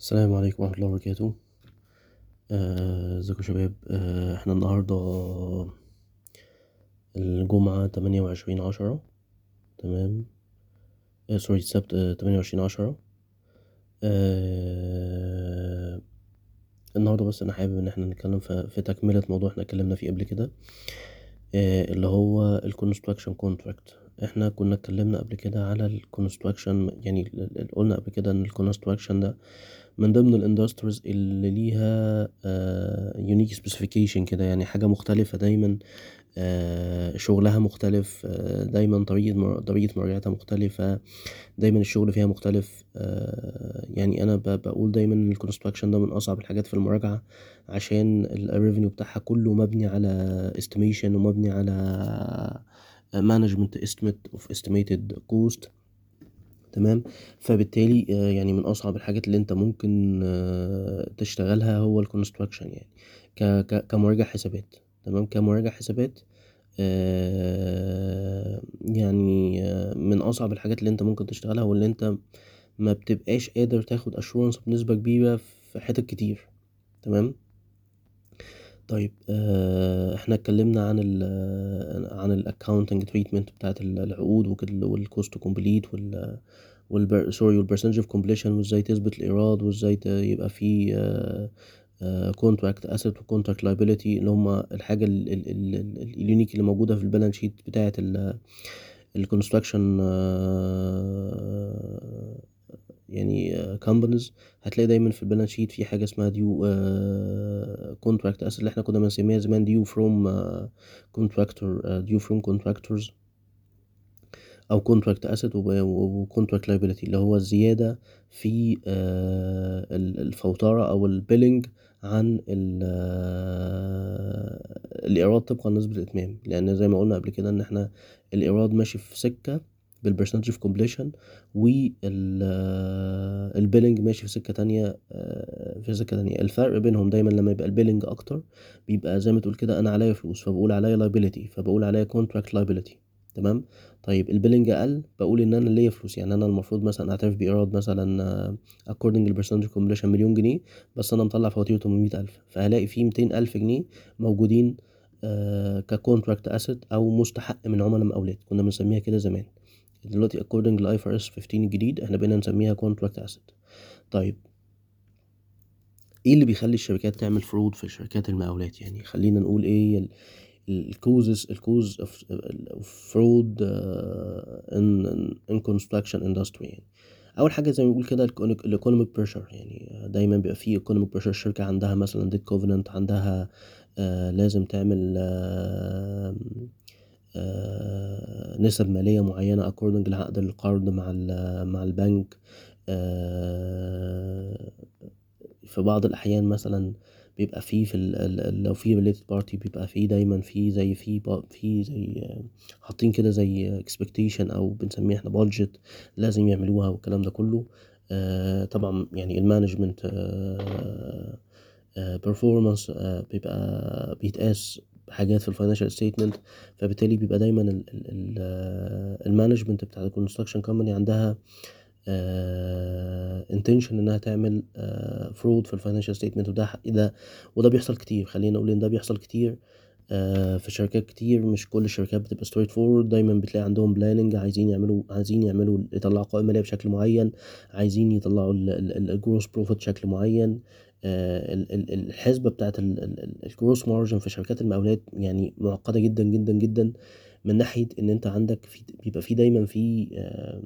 السلام عليكم ورحمة الله وبركاته. آه، ازيكم يا شباب؟ آه، إحنا النهاردة الجمعة تمانية وعشرين عشرة. تمام؟ آه، سوري السبت تمانية وعشرين عشرة. آه، النهاردة بس أنا حابب ان إحنا نتكلم في, تكملة موضوع إحنا اتكلمنا فيه قبل كده. آه، اللي هو ال construction contract. إحنا كنا اتكلمنا قبل كده على ال construction يعني قلنا قبل كده ان ال construction ده من ضمن ال industries اللي ليها unique specification كده يعني حاجة مختلفة دايما آه، شغلها مختلف آه، دايما طريقة مر- طريقة مراجعتها مختلفة دايما الشغل فيها مختلف آه، يعني أنا ب- بقول دايما إن ال construction ده من أصعب الحاجات في المراجعة عشان ال revenue بتاعها كله مبني على estimation ومبني على management estimate of estimated cost. تمام. فبالتالي آه، يعني من أصعب الحاجات اللي أنت ممكن تشتغلها هو ال construction يعني. كمراجع حسابات تمام. كمراجع حسابات يعني من أصعب الحاجات اللي أنت ممكن تشتغلها واللي أنت ما بتبقاش قادر تاخد assurance بنسبة كبيرة في حتت كتير تمام. طيب آه، إحنا اتكلمنا عن ال عن ال accounting treatment بتاعت العقود وال cost complete وال وال per sorry وال percentage of completion وإزاي تثبت الإيراد وإزاي يبقى في contract asset و contract liability اللي هما الحاجة ال- ال- ال- ال- ال unique اللي موجودة في ال balance sheet بتاعه ال construction يعني companies هتلاقي دايما في ال balance sheet في حاجة اسمها due contract asset اللي إحنا كنا بنسميها زمان due from contractor due from contractors أو contract asset و contract liability اللي هو الزيادة في آه، ال- الفوترة أو ال billing عن آه، الإيراد طبقا لنسبه الإتمام. لأن زي ما قلنا قبل كده إن إحنا الإيراد ماشي في سكة بال percentage of completion وال billing ماشي في سكة تانية آه، في سكة تانية. الفرق بينهم دايما لما يبقى ال billing أكتر بيبقى زي ما تقول كده أنا عليا فلوس فبقول عليا liability فبقول عليا contract liability. تمام؟ طيب ال billing أقل بقول إن أنا ليا فلوس. يعني أنا المفروض مثلا أعترف بإيراد مثلا آه، according لل percentage completion مليون جنيه بس أنا مطلع فواتير 800 ألف. فهلاقي فيه 200 ألف جنيه موجودين ك contract asset أو مستحق من عملاء مقاولات. كنا بنسميها كده زمان. دلوقتي according IFRS 15 الجديد إحنا بقينا نسميها contract asset طيب إيه اللي بيخلي الشركات تعمل fraud في شركات المقاولات؟ يعني خلينا نقول إيه ال causes ال cause of fraud in in construction industry يعني. أول حاجة زي ما بنقول كده ال economic pressure يعني دايما بيبقى فيه economic pressure الشركة عندها مثلا debt covenant عندها آه لازم تعمل آه آه نسب مالية معينة according لعقد القرض مع مع البنك. آه في بعض الأحيان مثلا بيبقى فيه في لو في related party بيبقى فيه دايما فيه زي فيه با- فيه زي آه، حاطين كده زي expectation أو بنسميه إحنا budget لازم يعملوها والكلام ده كله. آه طبعا يعني ال management آه بيبقى بيتقاس حاجات في ال financial statement فبالتالي بيبقى دايما ال management بتاع ال construction company عندها intention إنها تعمل fraud في ال financial statement وده ده وده بيحصل كتير. خلينا نقول إن ده بيحصل كتير آه، في شركات كتير. مش كل الشركات بتبقى straightforward دايما بتلاقي عندهم planning عايزين يعملوا عايزين يعملوا يطلعوا قوائم ماليه بشكل معين عايزين يطلعوا ال gross profit بشكل معين. آه، ال- ال- الحسبة بتاعت الجروس مارجن في شركات المقاولات يعني معقدة جدا جدا جدا من ناحية إن أنت عندك في بيبقى في دايما في آه،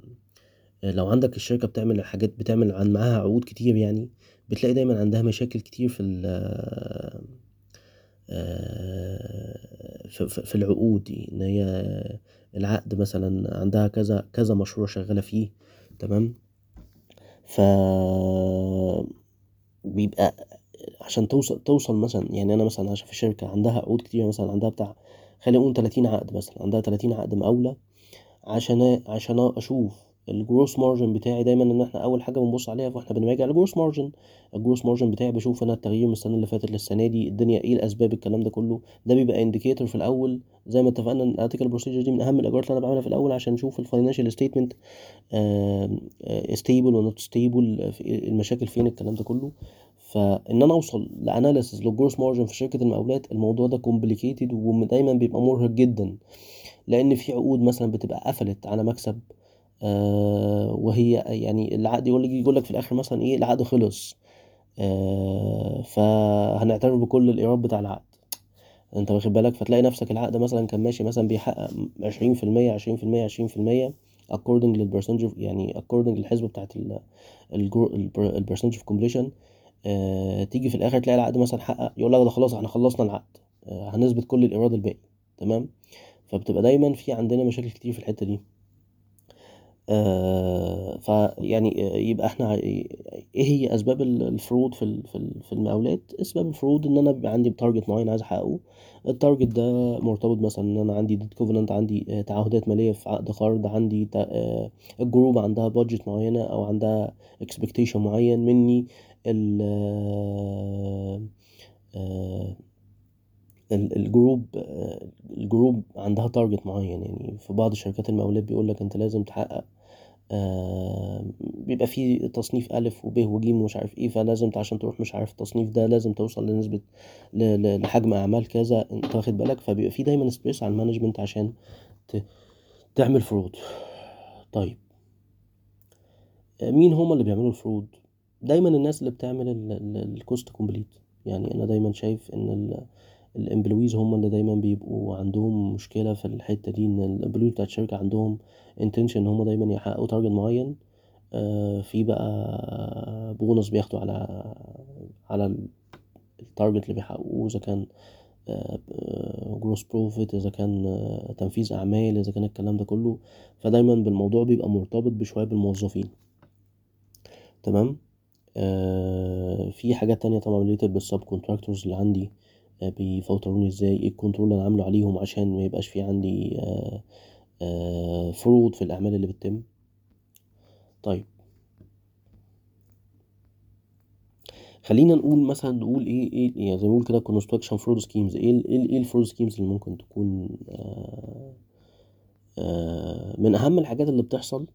لو عندك الشركة بتعمل حاجات بتعمل عن معاها عقود كتير يعني بتلاقي دايما عندها مشاكل كتير في في في العقود دي إن هي العقد مثلا عندها كذا كذا مشروع شغالة فيه تمام؟ ف بيبقى عشان توصل توصل مثلا يعني أنا مثلا عشان في شركة عندها عقود كتير مثلا عندها بتاع خلينا نقول 30 عقد مثلا عندها 30 عقد مقاولة عشان عشان أشوف ال gross margin بتاعي دايما إن إحنا أول حاجة بنبص عليها وإحنا بنراجع ال gross margin. ال gross margin بتاعي بشوف أنا التغيير من السنة اللي فاتت للسنة دي الدنيا إيه الأسباب الكلام ده كله. ده بيبقى indicator في الأول. زي ما اتفقنا إن ال analytical procedure دي من أهم الإجراءات اللي أنا بعملها في الأول عشان نشوف ال financial statement stable ولا stable المشاكل فين الكلام ده كله. فإن أنا أوصل ل analysis لل gross margin في شركة المقاولات الموضوع ده complicated ودايما بيبقى مرهق جدا. لأن في عقود مثلا بتبقى قفلت على مكسب. وهي يعني العقد يقول لك يقول لك في الآخر مثلا إيه العقد خلص. آه فهنعترف بكل الإيراد بتاع العقد. أنت واخد بالك؟ فتلاقي نفسك العقد مثلا كان ماشي مثلا بيحقق عشرين في المية عشرين في المية عشرين في المية according لل percentage يعني according للحسبة بتاعت ال percentage of completion تيجي في الآخر تلاقي العقد مثلا حقق يقول لك ده خلاص إحنا خلصنا العقد. آه هنثبت كل الإيراد الباقي. تمام؟ فبتبقى دايما في عندنا مشاكل كتير في الحتة دي. آه فيعني يبقى إحنا إيه هي أسباب ال fraud في في المقاولات؟ أسباب ال fraud إن أنا بيبقى عندي target معين عايز أحققه. ال target ده مرتبط مثلا إن أنا عندي debt covenant عندي تعهدات مالية في عقد قرض عندي ال group عندها budget معينة أو عندها expectation معين مني ال ال group ال group عندها target معين. يعني في بعض شركات المقاولات بيقول لك انت لازم تحقق آه بيبقى في تصنيف ألف وب وج ومش عارف إيه فلازم عشان تروح مش عارف التصنيف ده لازم توصل لنسبة لحجم أعمال كذا انت واخد بالك؟ فبيبقى في دايما stress على ال management عشان تعمل fraud طيب. مين هما اللي بيعملوا ال fraud دايما الناس اللي بتعمل ال cost complete. يعني أنا دايما شايف إن ال employees هم اللي دايما بيبقوا عندهم مشكلة في الحتة دي إن ال employees بتاعت الشركة عندهم intention إن هم دايما يحققوا target معين. آه في بقى بونص بياخدوا على على ال target اللي بيحققوه إذا كان gross profit إذا كان تنفيذ أعمال إذا كان الكلام ده كله. فدايما بالموضوع بيبقى مرتبط بشوية بالموظفين. تمام؟ آه في حاجات تانية طبعا related بال subcontractors اللي عندي. بيفلتروني إزاي إيه ال control اللي أنا عامله عليهم عشان ما يبقاش في عندي آآ آآ fraud في الأعمال اللي بتتم. طيب. خلينا نقول مثلا نقول إيه إيه يعني زي ما نقول كده construction fraud schemes. إيه إيه ال fraud schemes اللي ممكن تكون من أهم الحاجات اللي بتحصل؟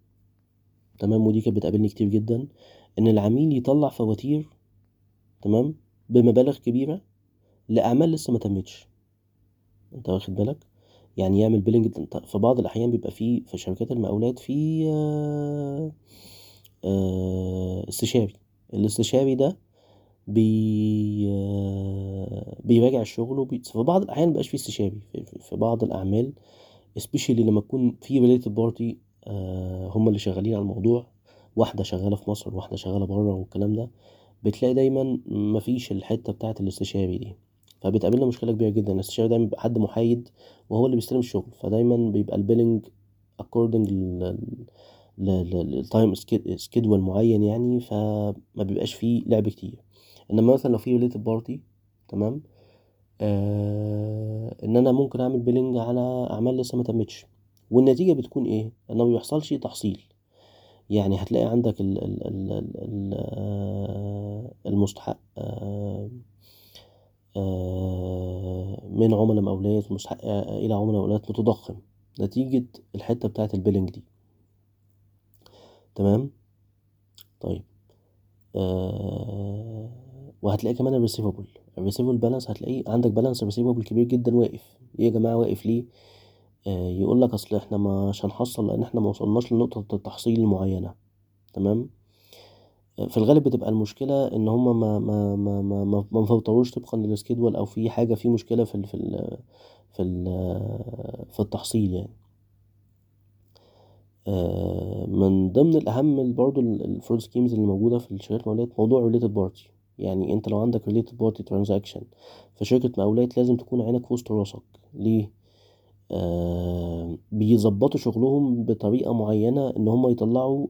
تمام ودي كانت بتقابلني كتير جدا. إن العميل يطلع فواتير تمام بمبالغ كبيرة لأعمال لسه ما تمتش. أنت واخد بالك؟ يعني يعمل billing في بعض الأحيان بيبقى في في شركات المقاولات في آآ آآ استشاري. الاستشاري ده بي بيراجع الشغل وبي في بعض الأحيان مبيبقاش في استشاري. في, بعض الأعمال especially لما يكون في related party هم اللي شغالين على الموضوع. واحدة شغالة في مصر واحدة شغالة بره والكلام ده. بتلاقي دايما مفيش الحتة بتاعة الاستشاري دي. فبتقابلنا مشكلة كبيرة جدا. الاستشاري دايما بيبقى حد محايد وهو اللي بيستلم الشغل فدايما بيبقى ال billing according لل time schedule معين يعني فما بيبقاش فيه لعب كتير. إنما مثلا لو في related party تمام؟ آه إن أنا ممكن أعمل billing على أعمال لسه ما تمتش. والنتيجة بتكون إيه؟ إنه ما بيحصلش تحصيل. يعني هتلاقي عندك ال ال ال ال المستحق من عملاء مقاولات مستحق إلى عملاء مقاولات متضخم. نتيجة الحتة بتاعة ال billing دي. تمام؟ طيب. آه وهتلاقي كمان ال receivable ال receivable balance هتلاقيه عندك balance receivable كبير جدا واقف. إيه يا جماعة واقف ليه؟ آه يقول لك أصل إحنا مش هنحصل لأن إحنا ما وصلناش لنقطة التحصيل المعينة. تمام؟ في الغالب بتبقى المشكلة إن هما ما ما ما ما ما, ما طبقا لل schedule أو في حاجة في مشكلة في ال في ال في ال في التحصيل يعني. آه من ضمن الأهم برضو ال fraud schemes اللي موجودة في الشركات المقاولات موضوع related party يعني أنت لو عندك related party transaction في شركة مقاولات لازم تكون عينك في وسط راسك. ليه؟ آه بيظبطوا شغلهم بطريقة معينة إن هم يطلعوا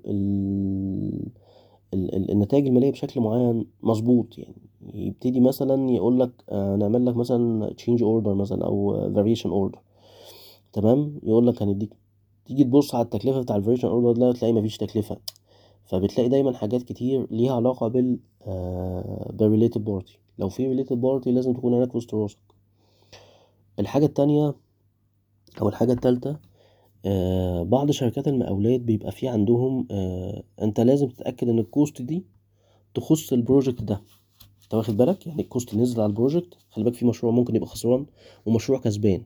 النتائج المالية بشكل معين مظبوط يعني. يبتدي مثلا يقول لك آه نعمل لك مثلا change order مثلا أو variation order تمام؟ يقول لك هنديك تيجي تبص على التكلفة بتاع ال variation order ده تلاقي مفيش تكلفة. فبتلاقي دايما حاجات كتير ليها علاقة بال بال related party لو في related party لازم تكون عينك وسط راسك. الحاجة التانية أو الحاجة التالتة آه بعض شركات المقاولات بيبقى في عندهم آه انت لازم تتأكد ان ال cost دي تخص ال project ده. انت واخد بالك؟ يعني ال cost نزل على ال project خلي بالك في مشروع ممكن يبقى خسران ومشروع كسبان.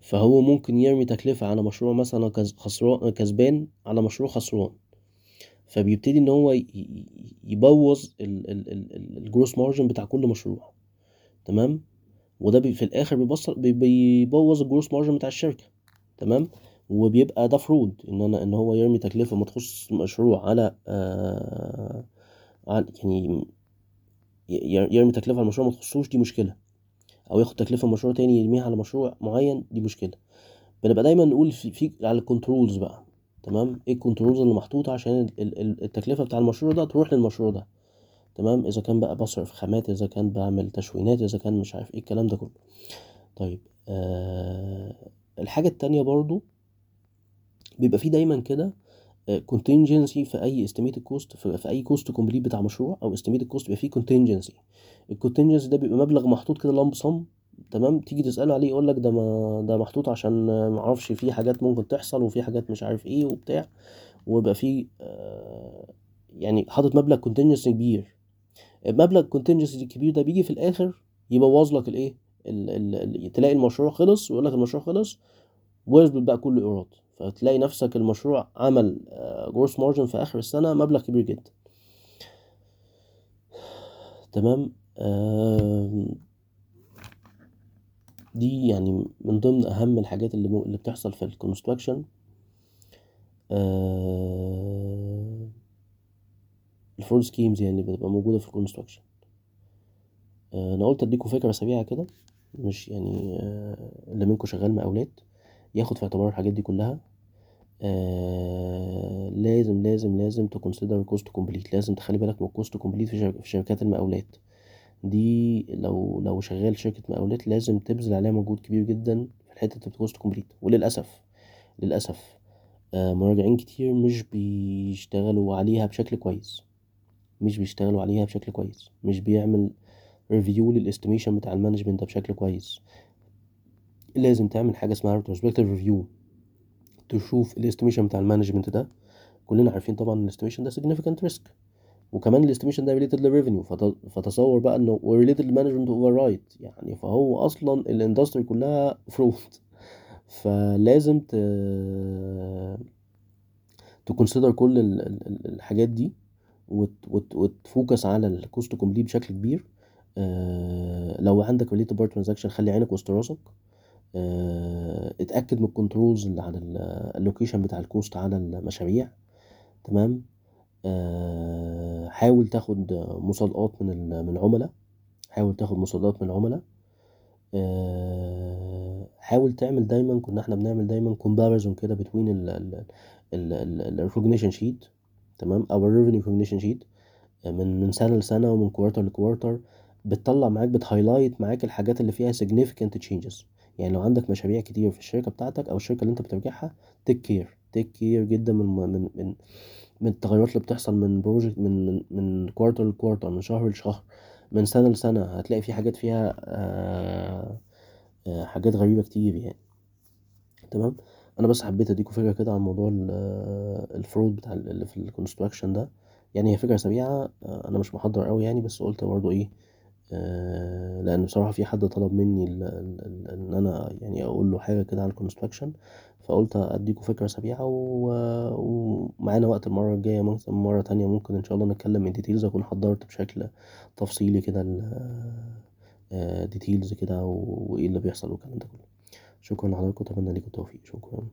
فهو ممكن يرمي تكلفة على مشروع مثلا خسران كسبان على مشروع خسران. فبيبتدي ان هو يبوظ ال gross margin بتاع كل مشروع. تمام؟ وده في الآخر بيبوظ ال gross margin بتاع الشركة. تمام؟ وبيبقى ده fraud إن أنا إن هو يرمي تكلفة ما تخص مشروع على آه على يعني يرمي تكلفة على مشروع ما تخصوش دي مشكلة. أو ياخد تكلفة مشروع تاني يرميها على مشروع معين دي مشكلة. بنبقى دايما نقول في, في على ال controls بقى تمام؟ إيه ال controls اللي محطوطة عشان التكلفة بتاع المشروع ده تروح للمشروع ده تمام؟ إذا كان بقى بصرف خامات إذا كان بعمل تشوينات إذا كان مش عارف إيه الكلام ده كله. طيب آه الحاجة التانية برضو بيبقى فيه دايما كده contingency في أي estimated cost في أي cost to complete بتاع مشروع أو estimated cost بيبقى فيه contingency. ال contingency ده بيبقى مبلغ محطوط كده lump sum تمام؟ تيجي تسأله عليه يقول لك ده ما ده محطوط عشان ما أعرفش في حاجات ممكن تحصل وفي حاجات مش عارف إيه وبتاع ويبقى في آه يعني حاطط مبلغ contingency كبير. مبلغ contingency الكبير ده بيجي في الآخر يبوظ لك الإيه؟ تلاقي المشروع خلص ويقول لك المشروع خلص ويثبت بقى كل ايراد فتلاقي نفسك المشروع عمل gross margin في آخر السنة مبلغ كبير جدا. تمام؟ دي يعني من ضمن أهم الحاجات اللي اللي بتحصل في ال construction ال fraud schemes يعني بتبقى موجودة في ال construction أنا قلت أديكم فكرة سريعة كده. مش يعني اللي منكم شغال مقاولات ياخد في اعتبار الحاجات دي كلها. آه لازم لازم لازم ت consider cost to complete لازم تخلي بالك من ال cost to complete في, شرك في شركات المقاولات دي لو لو شغال شركة مقاولات لازم تبذل عليها مجهود كبير جدا في الحتة ال cost to complete وللأسف للأسف آه مراجعين كتير مش بيشتغلوا عليها بشكل كويس. مش بيشتغلوا عليها بشكل كويس. مش بيعمل review لل estimation بتاع ال management ده بشكل كويس. لازم تعمل حاجة اسمها retrospective review تشوف ال estimation بتاع ال management ده. كلنا عارفين طبعا ال estimation ده significant risk وكمان ال estimation ده related لل revenue فتصور بقى إنه related لل management override يعني فهو أصلا ال industry كلها fraud فلازم ت ت consider كل الحاجات دي وت focus على ال cost to complete بشكل كبير. لو عندك related party transaction خلي عينك وسط راسك. آه اتأكد من ال controls اللي على ال allocation بتاع ال cost على المشاريع. تمام؟ آه حاول تاخد مصادقات من من العملاء. حاول تاخد مصادقات من العملاء. آه حاول تعمل دايما كنا إحنا بنعمل دايما comparison كده between ال recognition sheet تمام؟ أو ال revenue recognition sheet من من سنة لسنة ومن quarter ل quarter بتطلع معاك بت highlight معاك الحاجات اللي فيها significant changes. يعني لو عندك مشاريع كتير في الشركة بتاعتك أو الشركة اللي أنت بترجعها take care take care جدا من من من من التغيرات اللي بتحصل من project من من من quarter ل quarter من شهر لشهر من سنة لسنه هتلاقي في حاجات فيها آآ آآ حاجات غريبة كتير يعني. تمام؟ أنا بس حبيت أديكم فكرة كده عن موضوع ال fraud بتاع اللي في ال construction ده. يعني هي فكرة سريعة أنا مش محضر قوي يعني بس قلت برضه إيه آه لأن بصراحة في حد طلب مني إن أنا يعني أقول له حاجة كده عن ال construction فقلت اديكم فكرة سريعة ومعانا وقت المرة الجاية ممكن مرة تانية ممكن إن شاء الله نتكلم من details أكون حضرت بشكل تفصيلي كده ديتيلز كده وإيه اللي بيحصل والكلام ده كله. شكرا لحضراتكم أتمنى ليكم التوفيق. شكرا.